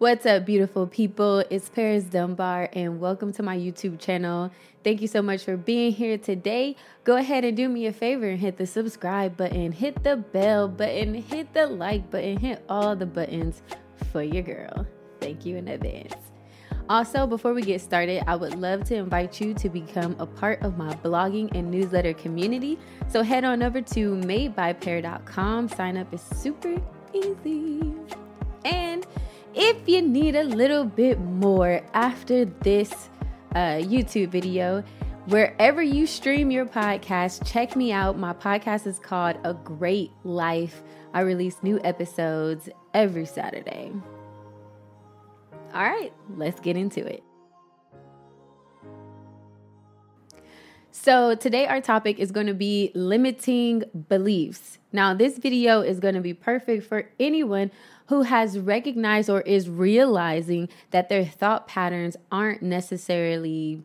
What's up, beautiful people? It's Paris Dunbar, and welcome to my YouTube channel. Thank you so much for being here today. Go ahead and do me a favor and hit the subscribe button, hit the bell button, hit the like button, hit all the buttons for your girl. Thank you in advance. Also, before we get started, I would love to invite you to become a part of my blogging and newsletter community. So head on over to madebypar.com. Sign up is super easy. And if you need a little bit more after this uh, YouTube video, wherever you stream your podcast, check me out. My podcast is called A Great Life. I release new episodes every Saturday. All right, let's get into it. So, today our topic is going to be limiting beliefs. Now, this video is going to be perfect for anyone who has recognized or is realizing that their thought patterns aren't necessarily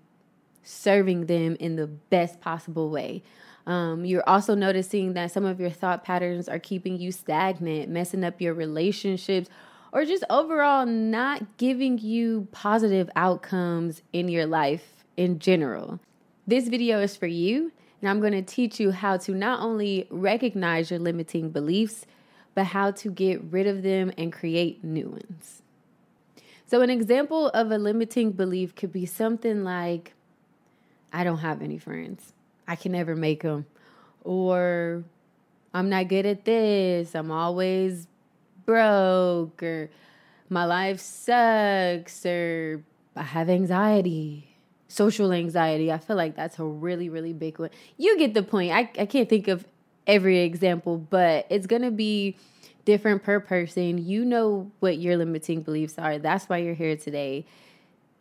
serving them in the best possible way. Um, you're also noticing that some of your thought patterns are keeping you stagnant, messing up your relationships, or just overall not giving you positive outcomes in your life in general. This video is for you, and I'm going to teach you how to not only recognize your limiting beliefs, but how to get rid of them and create new ones. So, an example of a limiting belief could be something like, I don't have any friends. I can never make them. Or, I'm not good at this. I'm always broke. Or, my life sucks. Or, I have anxiety. Social anxiety. I feel like that's a really, really big one. You get the point. I, I can't think of every example, but it's going to be different per person. You know what your limiting beliefs are. That's why you're here today,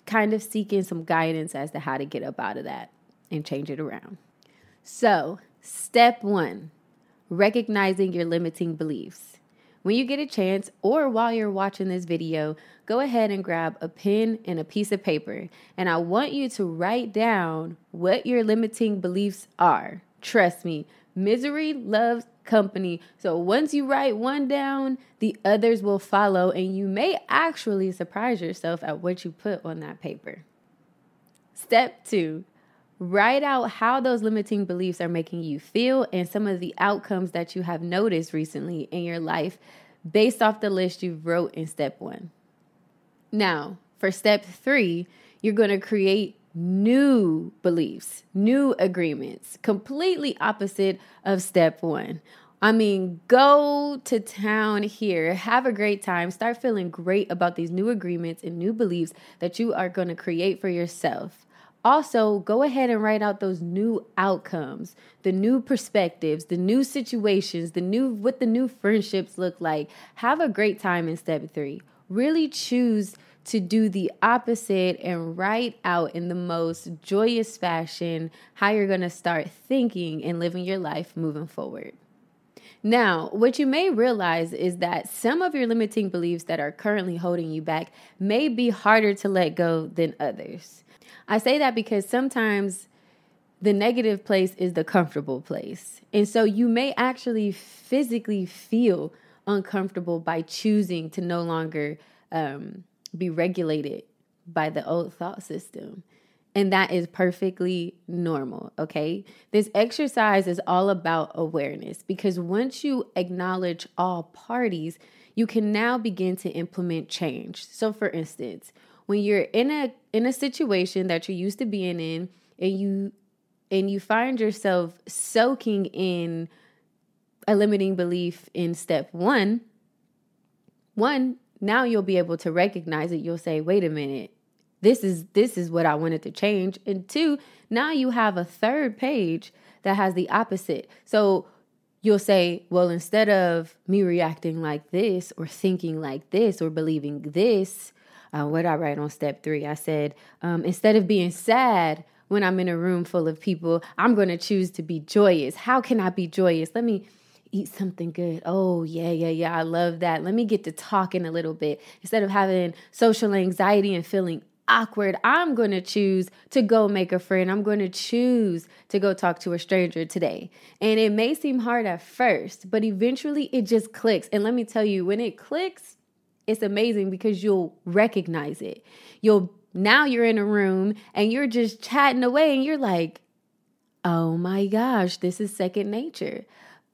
kind of seeking some guidance as to how to get up out of that and change it around. So, step one recognizing your limiting beliefs. When you get a chance, or while you're watching this video, go ahead and grab a pen and a piece of paper. And I want you to write down what your limiting beliefs are. Trust me, Misery loves company. So once you write one down, the others will follow, and you may actually surprise yourself at what you put on that paper. Step two write out how those limiting beliefs are making you feel and some of the outcomes that you have noticed recently in your life based off the list you wrote in step one. Now, for step three, you're going to create new beliefs, new agreements, completely opposite of step one. I mean, go to town here, have a great time, start feeling great about these new agreements and new beliefs that you are going to create for yourself. Also, go ahead and write out those new outcomes, the new perspectives, the new situations, the new what the new friendships look like. Have a great time in step 3. Really choose to do the opposite and write out in the most joyous fashion how you're going to start thinking and living your life moving forward. Now, what you may realize is that some of your limiting beliefs that are currently holding you back may be harder to let go than others. I say that because sometimes the negative place is the comfortable place. And so you may actually physically feel uncomfortable by choosing to no longer um, be regulated by the old thought system. And that is perfectly normal, okay? This exercise is all about awareness because once you acknowledge all parties, you can now begin to implement change. So for instance, when you're in a in a situation that you're used to being in and you and you find yourself soaking in a limiting belief in step 1, one, now you'll be able to recognize it. You'll say, wait a minute, this is this is what I wanted to change. And two, now you have a third page that has the opposite. So you'll say, well, instead of me reacting like this or thinking like this or believing this, uh, what I write on step three, I said, um, instead of being sad when I'm in a room full of people, I'm going to choose to be joyous. How can I be joyous? Let me eat something good. Oh, yeah, yeah, yeah. I love that. Let me get to talking a little bit. Instead of having social anxiety and feeling awkward, I'm going to choose to go make a friend. I'm going to choose to go talk to a stranger today. And it may seem hard at first, but eventually it just clicks. And let me tell you, when it clicks, it's amazing because you'll recognize it. You'll now you're in a room and you're just chatting away and you're like, oh my gosh, this is second nature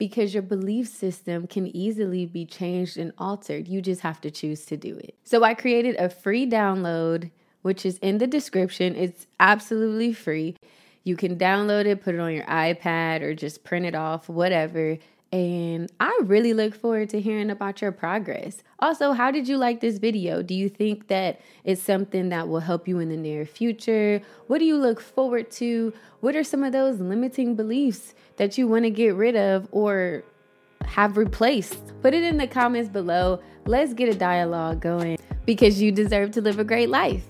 because your belief system can easily be changed and altered. You just have to choose to do it. So I created a free download, which is in the description. It's absolutely free. You can download it, put it on your iPad, or just print it off, whatever. And I really look forward to hearing about your progress. Also, how did you like this video? Do you think that it's something that will help you in the near future? What do you look forward to? What are some of those limiting beliefs that you want to get rid of or have replaced? Put it in the comments below. Let's get a dialogue going because you deserve to live a great life.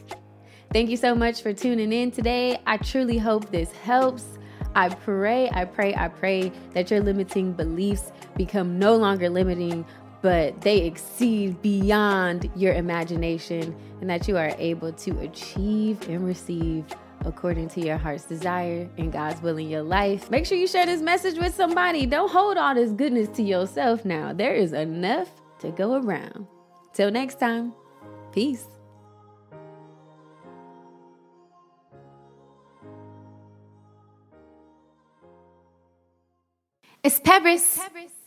Thank you so much for tuning in today. I truly hope this helps. I pray, I pray, I pray that your limiting beliefs become no longer limiting, but they exceed beyond your imagination and that you are able to achieve and receive according to your heart's desire and God's will in your life. Make sure you share this message with somebody. Don't hold all this goodness to yourself now. There is enough to go around. Till next time, peace. It's Paris. Paris.